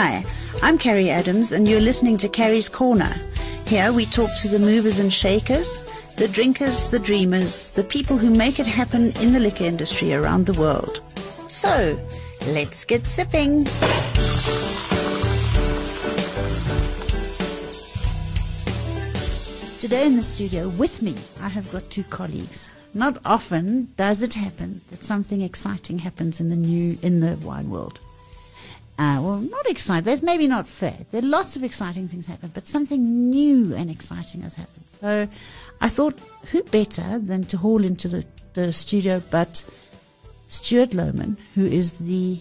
Hi, I'm Carrie Adams, and you're listening to Carrie's Corner. Here we talk to the movers and shakers, the drinkers, the dreamers, the people who make it happen in the liquor industry around the world. So, let's get sipping. Today in the studio with me, I have got two colleagues. Not often does it happen that something exciting happens in the new in the wine world. Uh, well, not exciting. That's maybe not fair. There are lots of exciting things happen, but something new and exciting has happened. So, I thought, who better than to haul into the, the studio but Stuart Lowman, who is the,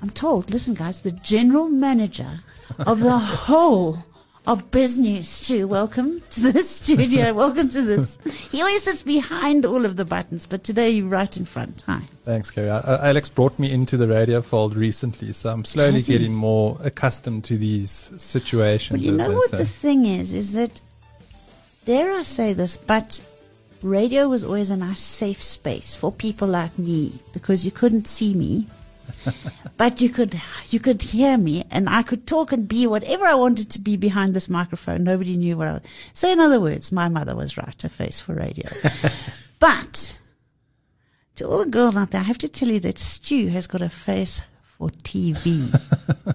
I'm told, listen guys, the general manager of the whole of BizNews. Stu, welcome to the studio. welcome to this. He always sits behind all of the buttons, but today you're right in front. Hi. Thanks, Carrie. Uh, Alex brought me into the radio fold recently, so I'm slowly getting more accustomed to these situations. Well, you know what say. the thing is, is that, dare I say this, but radio was always a nice safe space for people like me because you couldn't see me but you could you could hear me and I could talk and be whatever I wanted to be behind this microphone. Nobody knew what I was. So in other words, my mother was right, her face for radio. but to all the girls out there, I have to tell you that Stu has got a face for TV.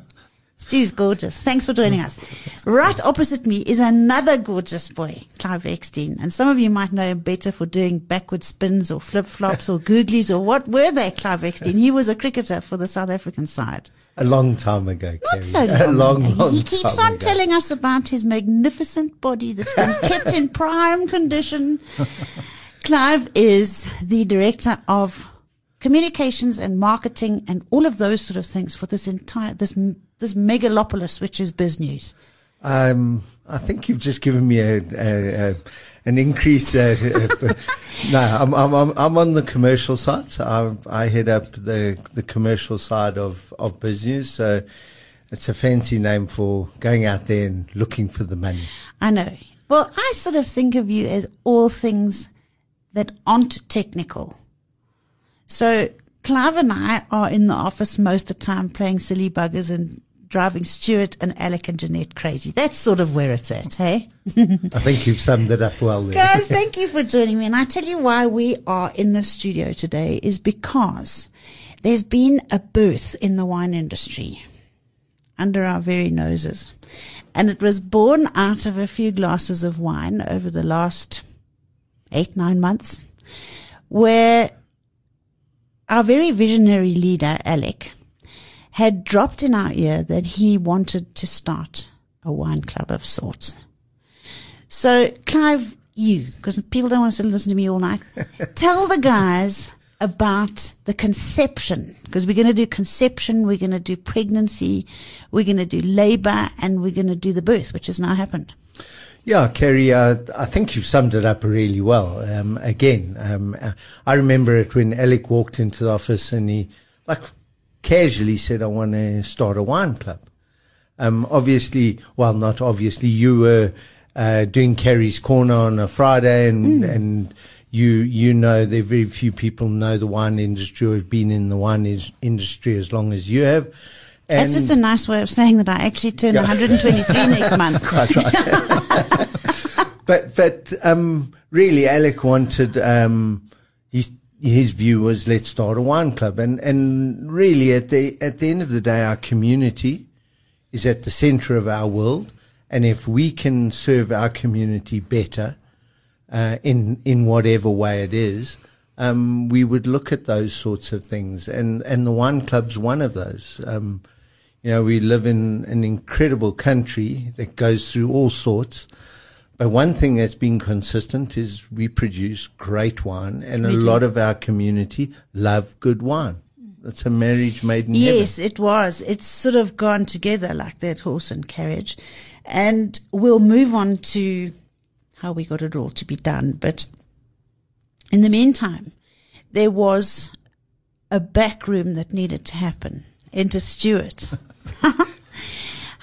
Stu's gorgeous. Thanks for joining us. Right opposite me is another gorgeous boy, Clive Eksteen. And some of you might know him better for doing backward spins or flip flops or googlies or what were they, Clive Eksteen? He was a cricketer for the South African side. A long time ago, Not so long. A long, long He keeps on ago. telling us about his magnificent body that's been kept in prime condition. Clive is the director of communications and marketing and all of those sort of things for this entire, this this megalopolis, which is BizNews? Um, I think you've just given me a, a, a an increase. Uh, uh, no, I'm, I'm, I'm on the commercial side. So I, I head up the, the commercial side of, of BizNews. So it's a fancy name for going out there and looking for the money. I know. Well, I sort of think of you as all things that aren't technical. So Clive and I are in the office most of the time playing silly buggers and driving Stuart and Alec and Jeanette crazy. That's sort of where it's at, hey? I think you've summed it up well there. Guys, thank you for joining me. And I tell you why we are in the studio today is because there's been a birth in the wine industry under our very noses. And it was born out of a few glasses of wine over the last eight, nine months, where our very visionary leader, Alec, had dropped in our ear that he wanted to start a wine club of sorts. So, Clive, you, because people don't want to listen to me all night, tell the guys about the conception, because we're going to do conception, we're going to do pregnancy, we're going to do labor, and we're going to do the birth, which has now happened. Yeah, Carrie, uh, I think you've summed it up really well. Um, again, um, I remember it when Alec walked into the office and he, like casually said, I want to start a wine club. Um, obviously, well, not obviously, you were uh, doing Carrie's Corner on a Friday, and mm. and you you know there are very few people know the wine industry or have been in the wine is- industry as long as you have. And That's just a nice way of saying that I actually turn 123 next month. Quite right. but but um, really, Alec wanted um, he's his view was let's start a wine club. And and really at the at the end of the day our community is at the center of our world. And if we can serve our community better uh, in in whatever way it is um, we would look at those sorts of things. And and the wine club's one of those. Um, you know we live in an incredible country that goes through all sorts but one thing that's been consistent is we produce great wine, and we a do. lot of our community love good wine. It's a marriage made in heaven. yes, heaven. it was. It's sort of gone together like that horse and carriage. And we'll move on to how we got it all to be done. But in the meantime, there was a back room that needed to happen. Enter Stuart.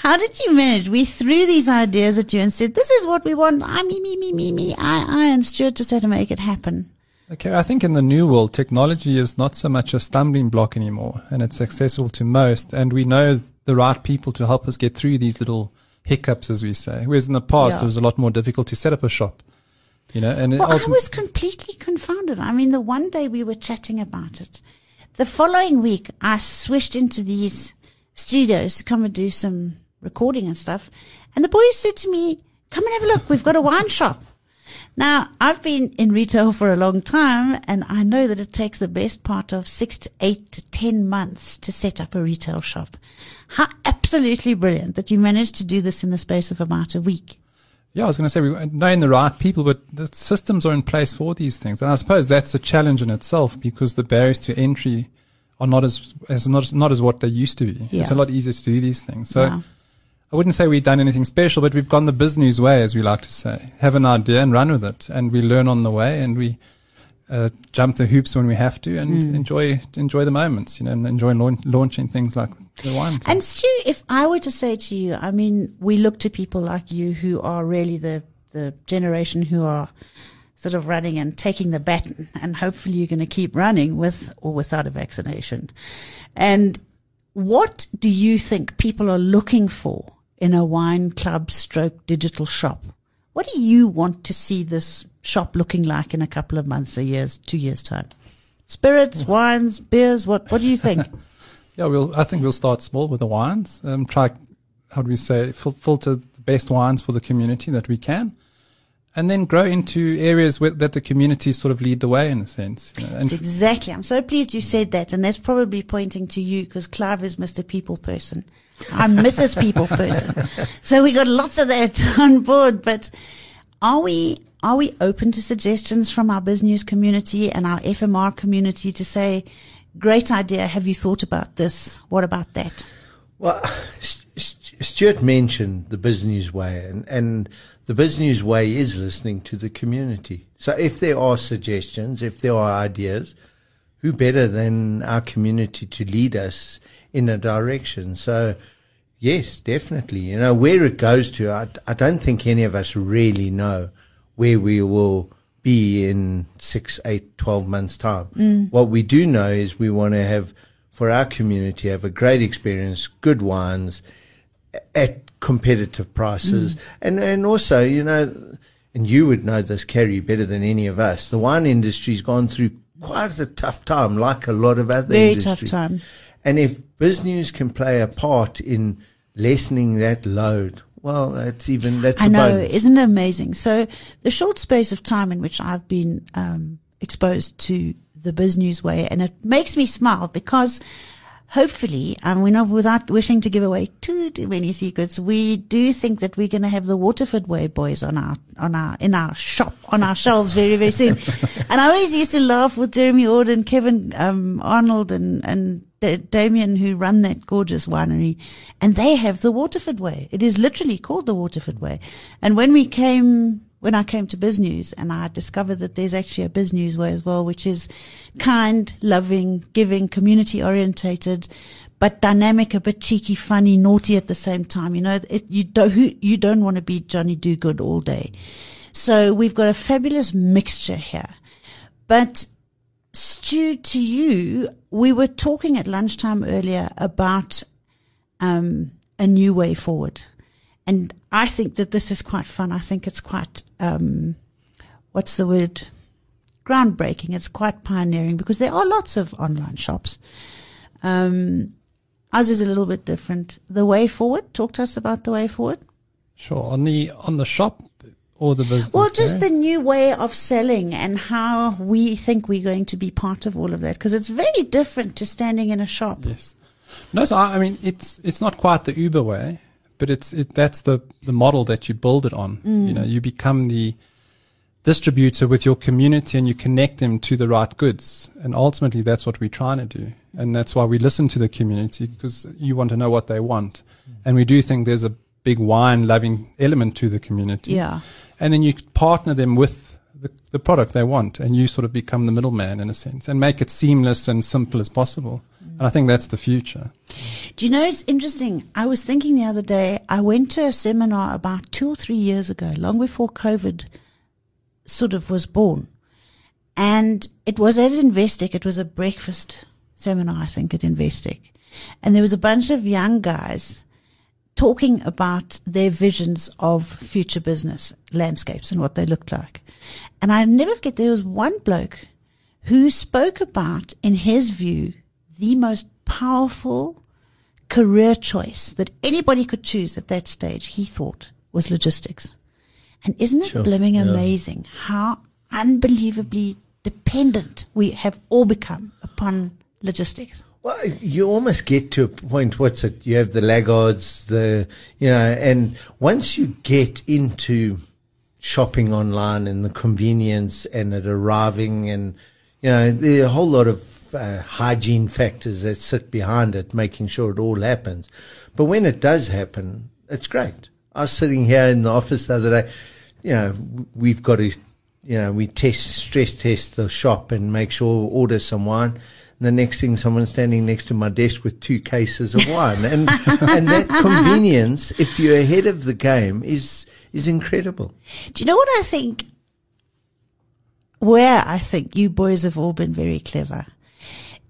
How did you manage? We threw these ideas at you and said, this is what we want. I, me, me, me, me, me. I, I, and Stuart just had to make it happen. Okay, I think in the new world, technology is not so much a stumbling block anymore and it's accessible to most. And we know the right people to help us get through these little hiccups, as we say. Whereas in the past, Yeah. it was a lot more difficult to set up a shop, you know, and Well, I was completely confounded. I mean, the one day we were chatting about it, the following week I switched into these studios to come and do some recording and stuff, and the boys said to me, "Come and have a look. We've got a wine shop." Now, I've been in retail for a long time, and I know that it takes the best part of six to eight to ten months to set up a retail shop. How absolutely brilliant that you managed to do this in the space of about a week. Yeah, I was going to say we uh, knowing the right people, but the systems are in place for these things, and I suppose that's a challenge in itself because the barriers to entry are not as as not as, not as what they used to be. It's a lot easier to do these things. So Yeah. I wouldn't say we've done anything special, but we've gone the BizNews way, as we like to say. Have an idea and run with it, and we learn on the way, and we uh, jump the hoops when we have to, and Hmm. enjoy enjoy the moments, you know, and enjoy launch, launching things like the wine. And Stu, if I were to say to you, I mean, we look to people like you who are really the, the generation who are sort of running and taking the baton, and hopefully you're going to keep running with or without a vaccination. And what do you think people are looking for in a wine club stroke digital shop? What do you want to see this shop looking like in a couple of months, a years, two years time? Spirits, wines, beers. What What do you think? Yeah, we'll. I think we'll start small with the wines. Um, try, how do we say, fil- filter the best wines for the community that we can, and then grow into areas where, that the community sort of lead the way in a sense. You know, and exactly. I'm so pleased you said that, and that's probably pointing to you because Clive is Mr. People Person. I'm Mrs. People Person. So we got lots of that on board. But are we are we open to suggestions from our BizNews community and our FMR community to say, "Great idea. Have you thought about this? What about that?" Well, Stuart mentioned the BizNews way, and, and the BizNews way is listening to the community. So if there are suggestions, if there are ideas, who better than our community to lead us in a direction? So, yes, definitely. You know, where it goes to, I, I don't think any of us really know where we will be in six, eight, twelve months' time. Mm. What we do know is we want to have, for our community, have a great experience, good wines at competitive prices. Mm. And, and also, you know, and you would know this, Carrie, better than any of us. The wine industry's gone through quite a tough time, like a lot of other Very industries. tough time. And if BizNews can play a part in lessening that load, well, that's even that's I know, bonus. isn't it amazing? So the short space of time in which I've been um, exposed to the business way, and it makes me smile because hopefully, and we're not without wishing to give away too too many secrets. We do think that we're going to have the Waterford Way boys on our on our in our shop on our shelves very very soon. and I always used to laugh with Jeremy Ord and Kevin um, Arnold and and Damien who run that gorgeous winery, and they have the Waterford Way. It is literally called the Waterford Way. And when we came, when I came to Biz News, and I discovered that there's actually a Biz News Way as well, which is kind, loving, giving, community orientated, but dynamic, a bit cheeky, funny, naughty at the same time. You know, it, you don't you don't want to be Johnny Do Good all day. So we've got a fabulous mixture here, but. Stu, to you, we were talking at lunchtime earlier about um, a new way forward. And I think that this is quite fun. I think it's quite, um, what's the word? Groundbreaking. It's quite pioneering because there are lots of online shops. Um, ours is a little bit different. The way forward. Talk to us about the way forward. sure on the on the shop or the business. Well, just Kerry? the new way of selling and how we think we're going to be part of all of that because it's very different to standing in a shop. Yes. No, so I, I mean, it's it's not quite the Uber way, but it's it, that's the the model that you build it on. You mm. know, you become the distributor with your community and you connect them to the right goods, and ultimately that's what we're trying to do, and that's why we listen to the community because you want to know what they want, mm. and we do think there's a big wine loving element to the community. Yeah. and then you partner them with the, the product they want, and you sort of become the middleman in a sense, and make it seamless and simple as possible. Mm. And I think that's the future. Do you know it's interesting? I was thinking the other day, I went to a seminar about two or three years ago, long before COVID sort of was born. And it was at Investec. It was a breakfast seminar, I think, at Investec. and there was a bunch of young guys talking about their visions of future business landscapes and what they looked like. And I never forget there was one bloke who spoke about, in his view, the most powerful career choice that anybody could choose at that stage, he thought was logistics. And isn't it Sure, blooming yeah. amazing how unbelievably dependent we have all become upon logistics? Well, you almost get to a point. What's it? You have the laggards, the you know, and once you get into shopping online and the convenience and it arriving, and you know, there are a whole lot of uh, hygiene factors that sit behind it, making sure it all happens. But when it does happen, it's great. I was sitting here in the office the other day. You know, we've got to, you know, we test, stress test the shop and make sure order some wine. The next thing, someone's standing next to my desk with two cases of wine, and and that convenience, if you're ahead of the game, is is incredible. Do you know what I think? Where I think you boys have all been very clever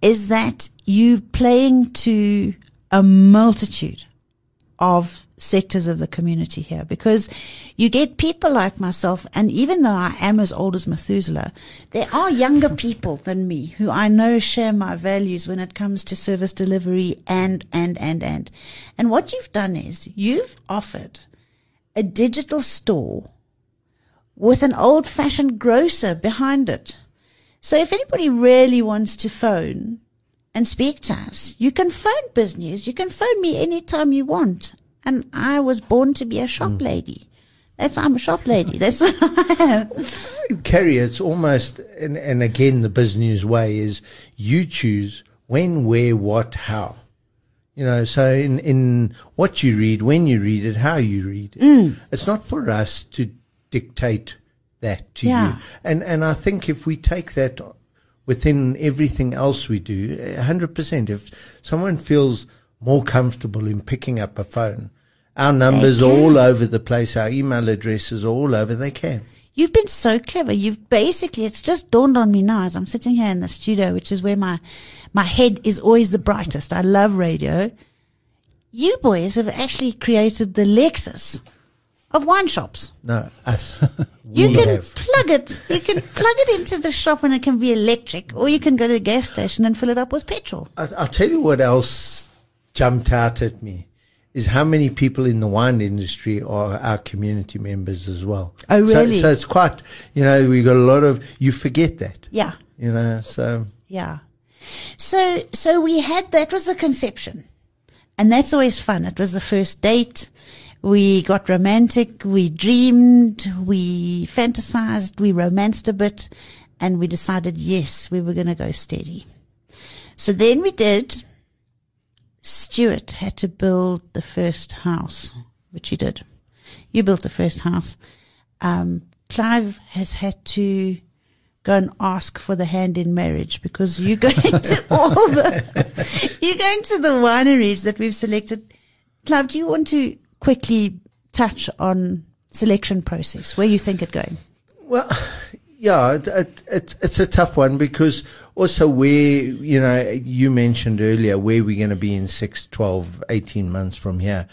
is that you playing to a multitude of sectors of the community here because you get people like myself and even though I am as old as Methuselah, there are younger people than me who I know share my values when it comes to service delivery and, and, and, and. And what you've done is you've offered a digital store with an old fashioned grocer behind it. So if anybody really wants to phone and speak to us, you can phone BizNews. You can phone me anytime you want. And I was born to be a shop hmm. lady. That's I'm a shop lady. That's what I am. Carrie, it's almost, and, and again, the BizNews way is you choose when, where, what, how. You know, so in, in what you read, when you read it, how you read it. Mm. It's not for us to dictate that to Yeah. you. And, and I think if we take that within everything else we do, 100%, if someone feels more comfortable in picking up a phone, our numbers are all over the place, our email addresses are all over, they can. You've been so clever. You've basically, it's just dawned on me now as I'm sitting here in the studio, which is where my, my head is always the brightest. I love radio. You boys have actually created the Lexus of wine shops. No, us. You can have. plug it. You can plug it into the shop and it can be electric, or you can go to the gas station and fill it up with petrol. I- I'll tell you what else jumped out at me is how many people in the wine industry are our community members as well. Oh, So- really? So, it's quite, you know, we got a lot of, you forget that, Yeah, you know, so yeah. So, so we had that was the conception, and that's always fun. It was the first date. We got romantic. We dreamed. We fantasized. We romanced a bit, and we decided yes, we were going to go steady. So then we did. Stuart had to build the first house, which he did. You built the first house. Um, Clive has had to go and ask for the hand in marriage because you're going to all the, you're going to the wineries that we've selected. Clive, do you want to quickly touch on selection process, where you think it going? Well, yeah, it, it, it, it's a tough one because also where, you know, you mentioned earlier where we're going to be in 6, 12, 18 months from here.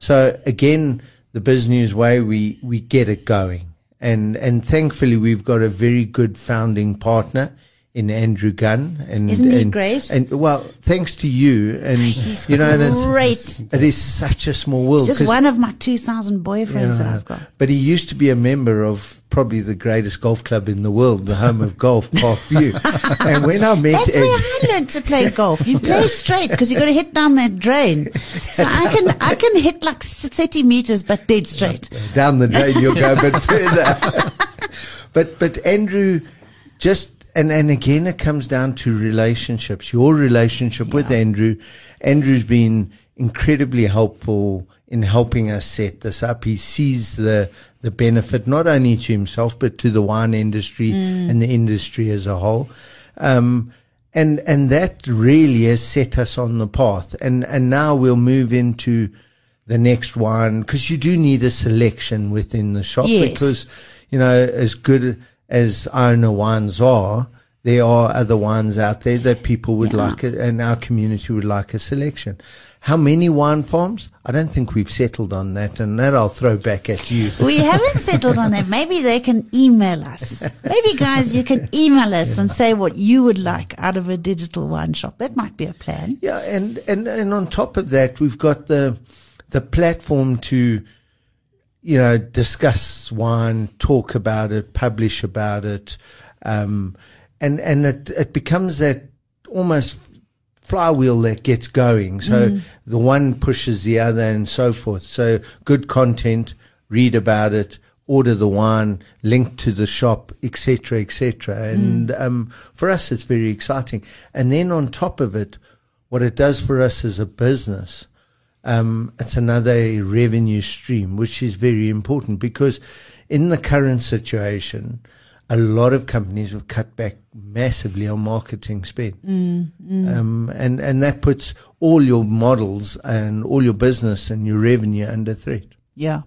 So again, the BizNews way, we, we get it going. And, and thankfully we've got a very good founding partner in Andrew Gunn. And, Isn't he and, great? And well, thanks to you. And, He's you know, and it's, great. it is such a small world. Just one of my 2,000 boyfriends that. I've got. But he used to be a member of probably the greatest golf club in the world, the home of golf, Parkview. and when I met That's him, where I learned to play golf. You play straight because you got to hit down that drain. So I can I can hit like thirty meters, but dead straight. down the drain, you'll go a bit further. but but Andrew, just and and again, it comes down to relationships. Your relationship with Andrew, Andrew's been incredibly helpful in helping us set this up. He sees the the benefit not only to himself but to the wine industry and the industry as a whole. Um, and and that really has set us on the path. And and now we'll move into the next one because you do need a selection within the shop Yes. because you know as good as Iona wines are, there are other wines out there that people would Yeah. like, and our community would like a selection. How many wine farms? I don't think we've settled on that, and that I'll throw back at you. We haven't settled on that. Maybe they can email us. Maybe, guys, you can email us and say what you would like out of a digital wine shop. That might be a plan. Yeah, and, and, and on top of that, we've got the the platform to, you know, discuss wine, talk about it, publish about it, um, and and it it becomes that almost flywheel that gets going. So the one pushes the other, and so forth. So good content, read about it. Order the wine, link to the shop, etc., etc. And um, for us, it's very exciting. And then on top of it, what it does for us as a business, um, it's another revenue stream, which is very important because in the current situation, a lot of companies have cut back massively on marketing spend. Um, and, and that puts all your models and all your business and your revenue under threat. Yeah.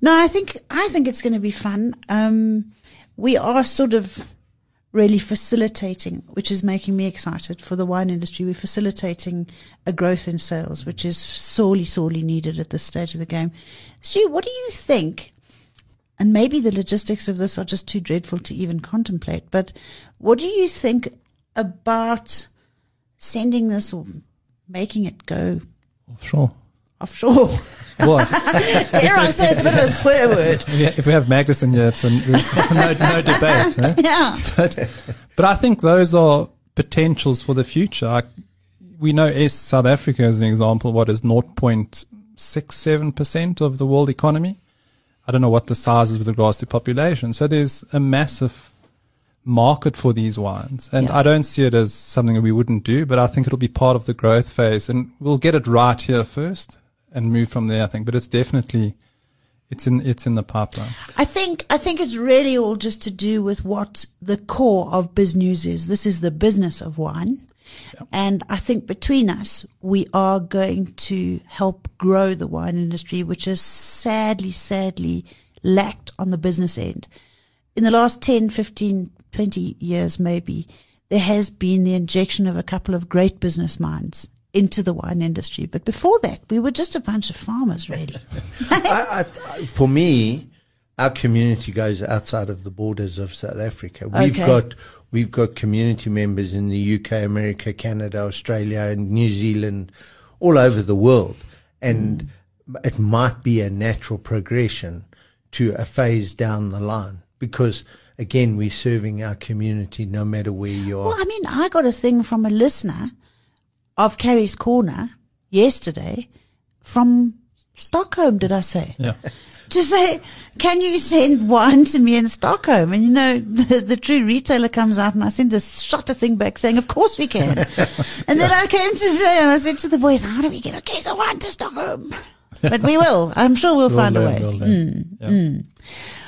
No, I think I think it's going to be fun. Um, we are sort of really facilitating, which is making me excited for the wine industry. We're facilitating a growth in sales, which is sorely, sorely needed at this stage of the game. Stu, what do you think? And maybe the logistics of this are just too dreadful to even contemplate. But what do you think about sending this or making it go Sure. Offshore? What? Dare I say it's a bit of a swear word? yeah, if we have Magnus in here, it's a, no, no debate. Yeah. But, but I think those are potentials for the future. I, we know as South Africa, as an example, what is 0.67% of the world economy. I don't know what the size is with regards to population. So there's a massive market for these wines. And Yeah. I don't see it as something that we wouldn't do, but I think it'll be part of the growth phase and we'll get it right here first and move from there, I think. But it's definitely, it's in, it's in the pipeline. I think I think it's really all just to do with what the core of biz news is. This is the business of wine. And I think between us, we are going to help grow the wine industry, which has sadly, sadly lacked on the business end. In the last 10, 15, 20 years, maybe, there has been the injection of a couple of great business minds into the wine industry. But before that, we were just a bunch of farmers, really. I, I, for me, our community goes outside of the borders of South Africa. We've Okay. got we've got community members in the UK, America, Canada, Australia, and New Zealand, all over the world, and mm. it might be a natural progression to a phase down the line because. Again, we're serving our community no matter where you are. Well, I mean, I got a thing from a listener of Carrie's Corner yesterday from Stockholm, did I say? Yeah. To say, can you send wine to me in Stockholm? And you know, the, the true retailer comes out and I send a shot a thing back saying, of course we can. and then I came to say, and I said to the boys, how do we get a case of wine to Stockholm? But we will. I'm sure we'll, We'll find learn, a way. we'll learn. Hmm. Yeah. Hmm.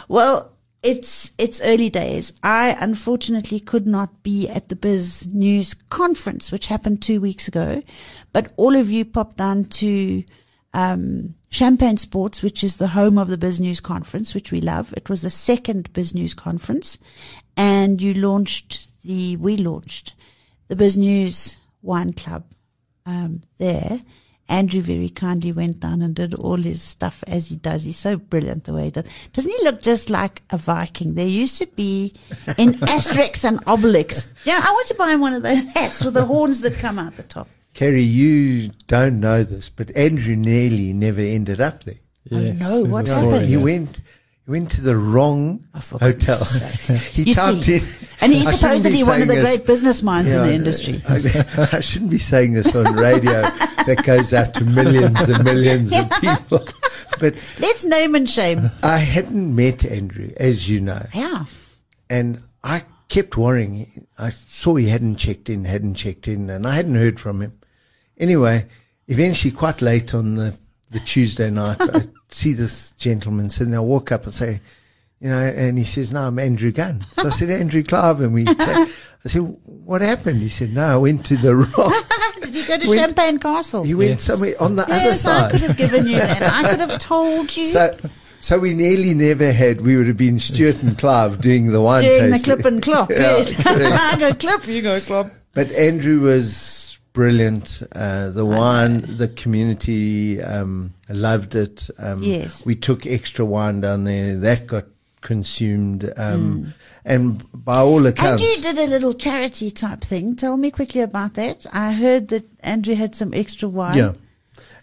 Well, it's it's early days. I unfortunately could not be at the Biz News conference, which happened two weeks ago, but all of you popped down to um, Champagne Sports, which is the home of the Biz News conference, which we love. It was the second Biz News conference, and you launched the we launched the Biz News Wine Club um, there. Andrew very kindly went down and did all his stuff as he does. He's so brilliant the way he does. Doesn't he look just like a Viking? There used to be in Asterix and Obelix. Yeah, I want to buy him one of those hats with the horns that come out the top. Carrie, you don't know this, but Andrew nearly never ended up there. Yes, no, there's a what's happened? He went he went to the wrong hotel. he You typed see, in. and he's supposedly one of the this. great business minds in the industry. I, I shouldn't be saying this on radio that goes out to millions and millions of people. But Let's name and shame. I hadn't met Andrew, as you know, Yeah. and I kept worrying. I saw he hadn't checked in, hadn't checked in, and I hadn't heard from him. Anyway, eventually, quite late on the, the Tuesday night, I see this gentleman sitting there. I walk up and say, you know, and he says, no, I'm Andrew Gunn. So I said, Andrew Clive, and we, chat. I said, what happened? He said, no, I went to the wrong, Did you go to Went- Champagne Castle? he went Yes. somewhere on the other yes, I could have given you that. I could have told you. So, So we nearly never had. We would have been Stuart and Clive doing the wine Doing the tasting. clip and clop. Yeah, yes. correct. I go clip, you go clop. But Andrew was brilliant. Uh, the wine, the community um, loved it. Um, Yes. We took extra wine down there. That got consumed. Um, Hmm. And by all accounts, Andrew did a little charity type thing. Tell me quickly about that. I heard that Andrew had some extra wine. yeah.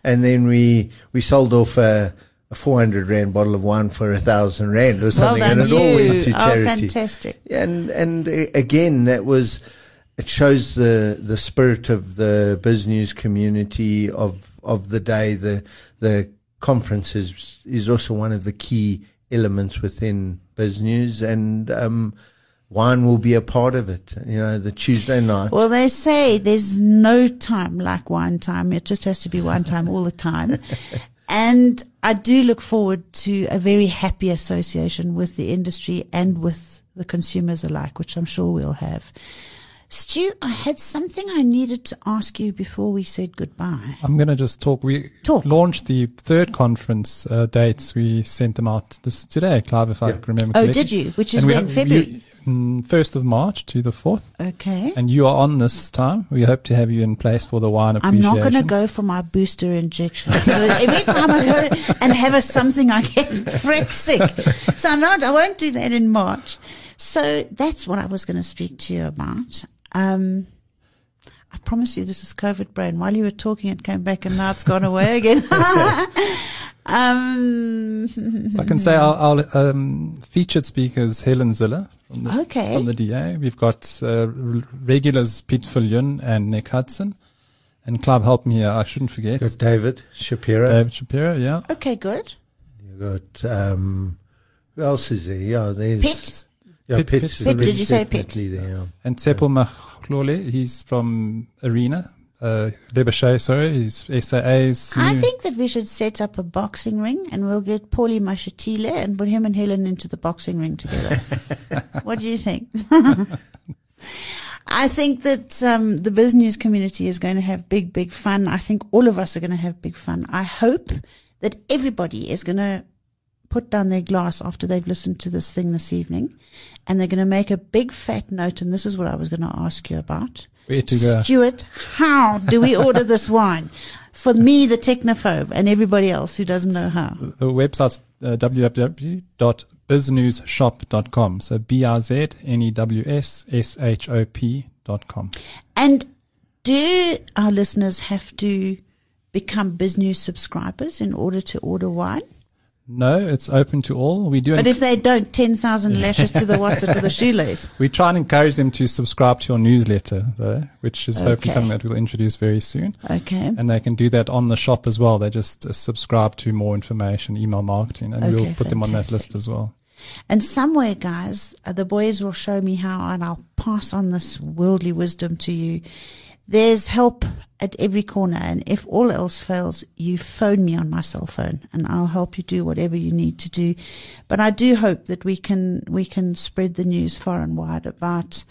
And then we we sold off a, a 400 rand bottle of wine for a thousand rand or Well something, done, and it all went to charity. Oh, fantastic. And and uh, again, that was it shows the the spirit of the biz news community of of the day. The the conference is is also one of the key elements within biz news, and um, wine will be a part of it. You know, the Tuesday night. Well, they say there's no time like wine time. It just has to be wine time all the time. and I do look forward to a very happy association with the industry and with the consumers alike, which I'm sure we'll have. Stu, I had something I needed to ask you before we said goodbye. I'm going to just talk. We Talk. launched the third conference uh, dates. We sent them out this today, Clive, if I Yeah. remember Oh, did you? Which is And when? have- February? you- mm, First of March to the fourth, okay. and you are on this time. We hope to have you in place for the wine appreciation. I'm not going to go for my booster injection. Every time I go and have a something, I get freak sick. So I'm not. I won't do that in March. So that's what I was going to speak to you about. Um, I promise you, this is COVID brain. While you were talking, it came back, and now it's gone away again. um, I can say our, our um, featured speakers Helen Zille from the, Okay. from the DA. We've got uh, regulars Piet Viljoen and Nick Hudson. And Club help me here. I shouldn't forget. You got David Shapiro. David Shapiro, yeah. okay, good. You got um, who else is there? Yeah, there's Pitt? Yeah, Pitt- Pitt's Pitt, did you say Pitt? definitely there. yeah. And Tshepo Mahloele, he's from Arena. Uh, Debashay, sorry, he's SAA's. I think that we should set up a boxing ring and we'll get Paulie Mashatile and put him and Helen into the boxing ring together. what do you think? I think that um, the BizNews community is going to have big, big fun. I think all of us are going to have big fun. I hope that everybody is going to put down their glass after they've listened to this thing this evening and they're going to make a big fat note. And this is what I was going to ask you about. Where to go? Stuart, how do we order this wine? For me, the technophobe, and everybody else who doesn't know how. The website's uh, www.biznewsshop.com. So B-I-Z-N-E-W-S-S-H-O-P dot com. And do our listeners have to become BizNews subscribers in order to order wine? No, it's open to all. We do. But if they don't, 10,000 lashes to the WhatsApp with a shoelace. we try and encourage them to subscribe to your newsletter, though, which is hopefully something that we'll introduce very soon. Okay. And they can do that on the shop as well. They just uh, subscribe to more information, email marketing, and we'll Okay, put them on that list as well. And somewhere, guys, uh, the boys will show me how, and I'll pass on this worldly wisdom to you. There's help at every corner, and if all else fails, you phone me on my cell phone, and I'll help you do whatever you need to do. But I do hope that we can we can spread the news far and wide about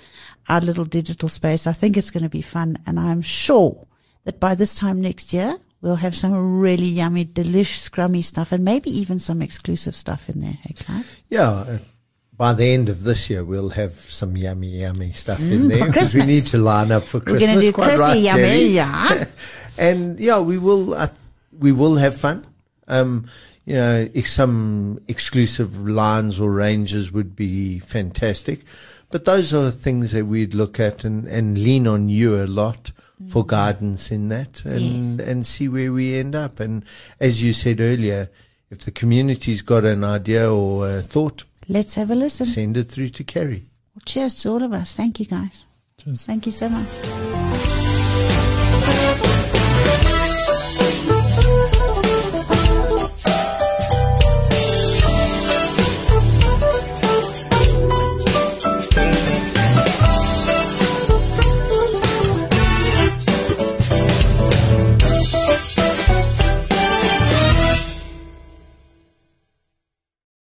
our little digital space. I think it's going to be fun, and I'm sure that by this time next year, we'll have some really yummy, delicious, scrummy stuff, and maybe even some exclusive stuff in there. Hey, Clive? Yeah. By the end of this year, we'll have some yummy, yummy stuff in there Mm, because we need to line up for We're Christmas. going to do quite Chrissy right, yummy, Jerry. yeah. and yeah, we will. Uh, we will have fun. Um, you know, if some exclusive lines or ranges would be fantastic, but those are things that we'd look at and, and lean on you a lot for guidance in that, and and see where we end up. And as you said earlier, if the community's got an idea or a thought, Let's have a listen. send it through to Carrie. Well, cheers to all of us. Thank you, guys. Cheers. Thank you so much.